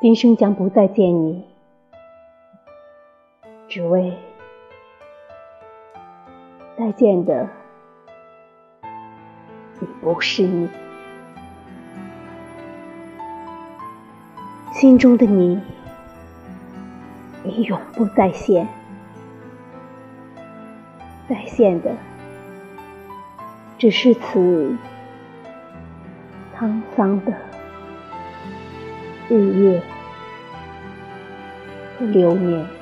今生将不再见你，只为再见的已不是你，心中的你已永不再现，再现的只是此沧桑的。日月。流年。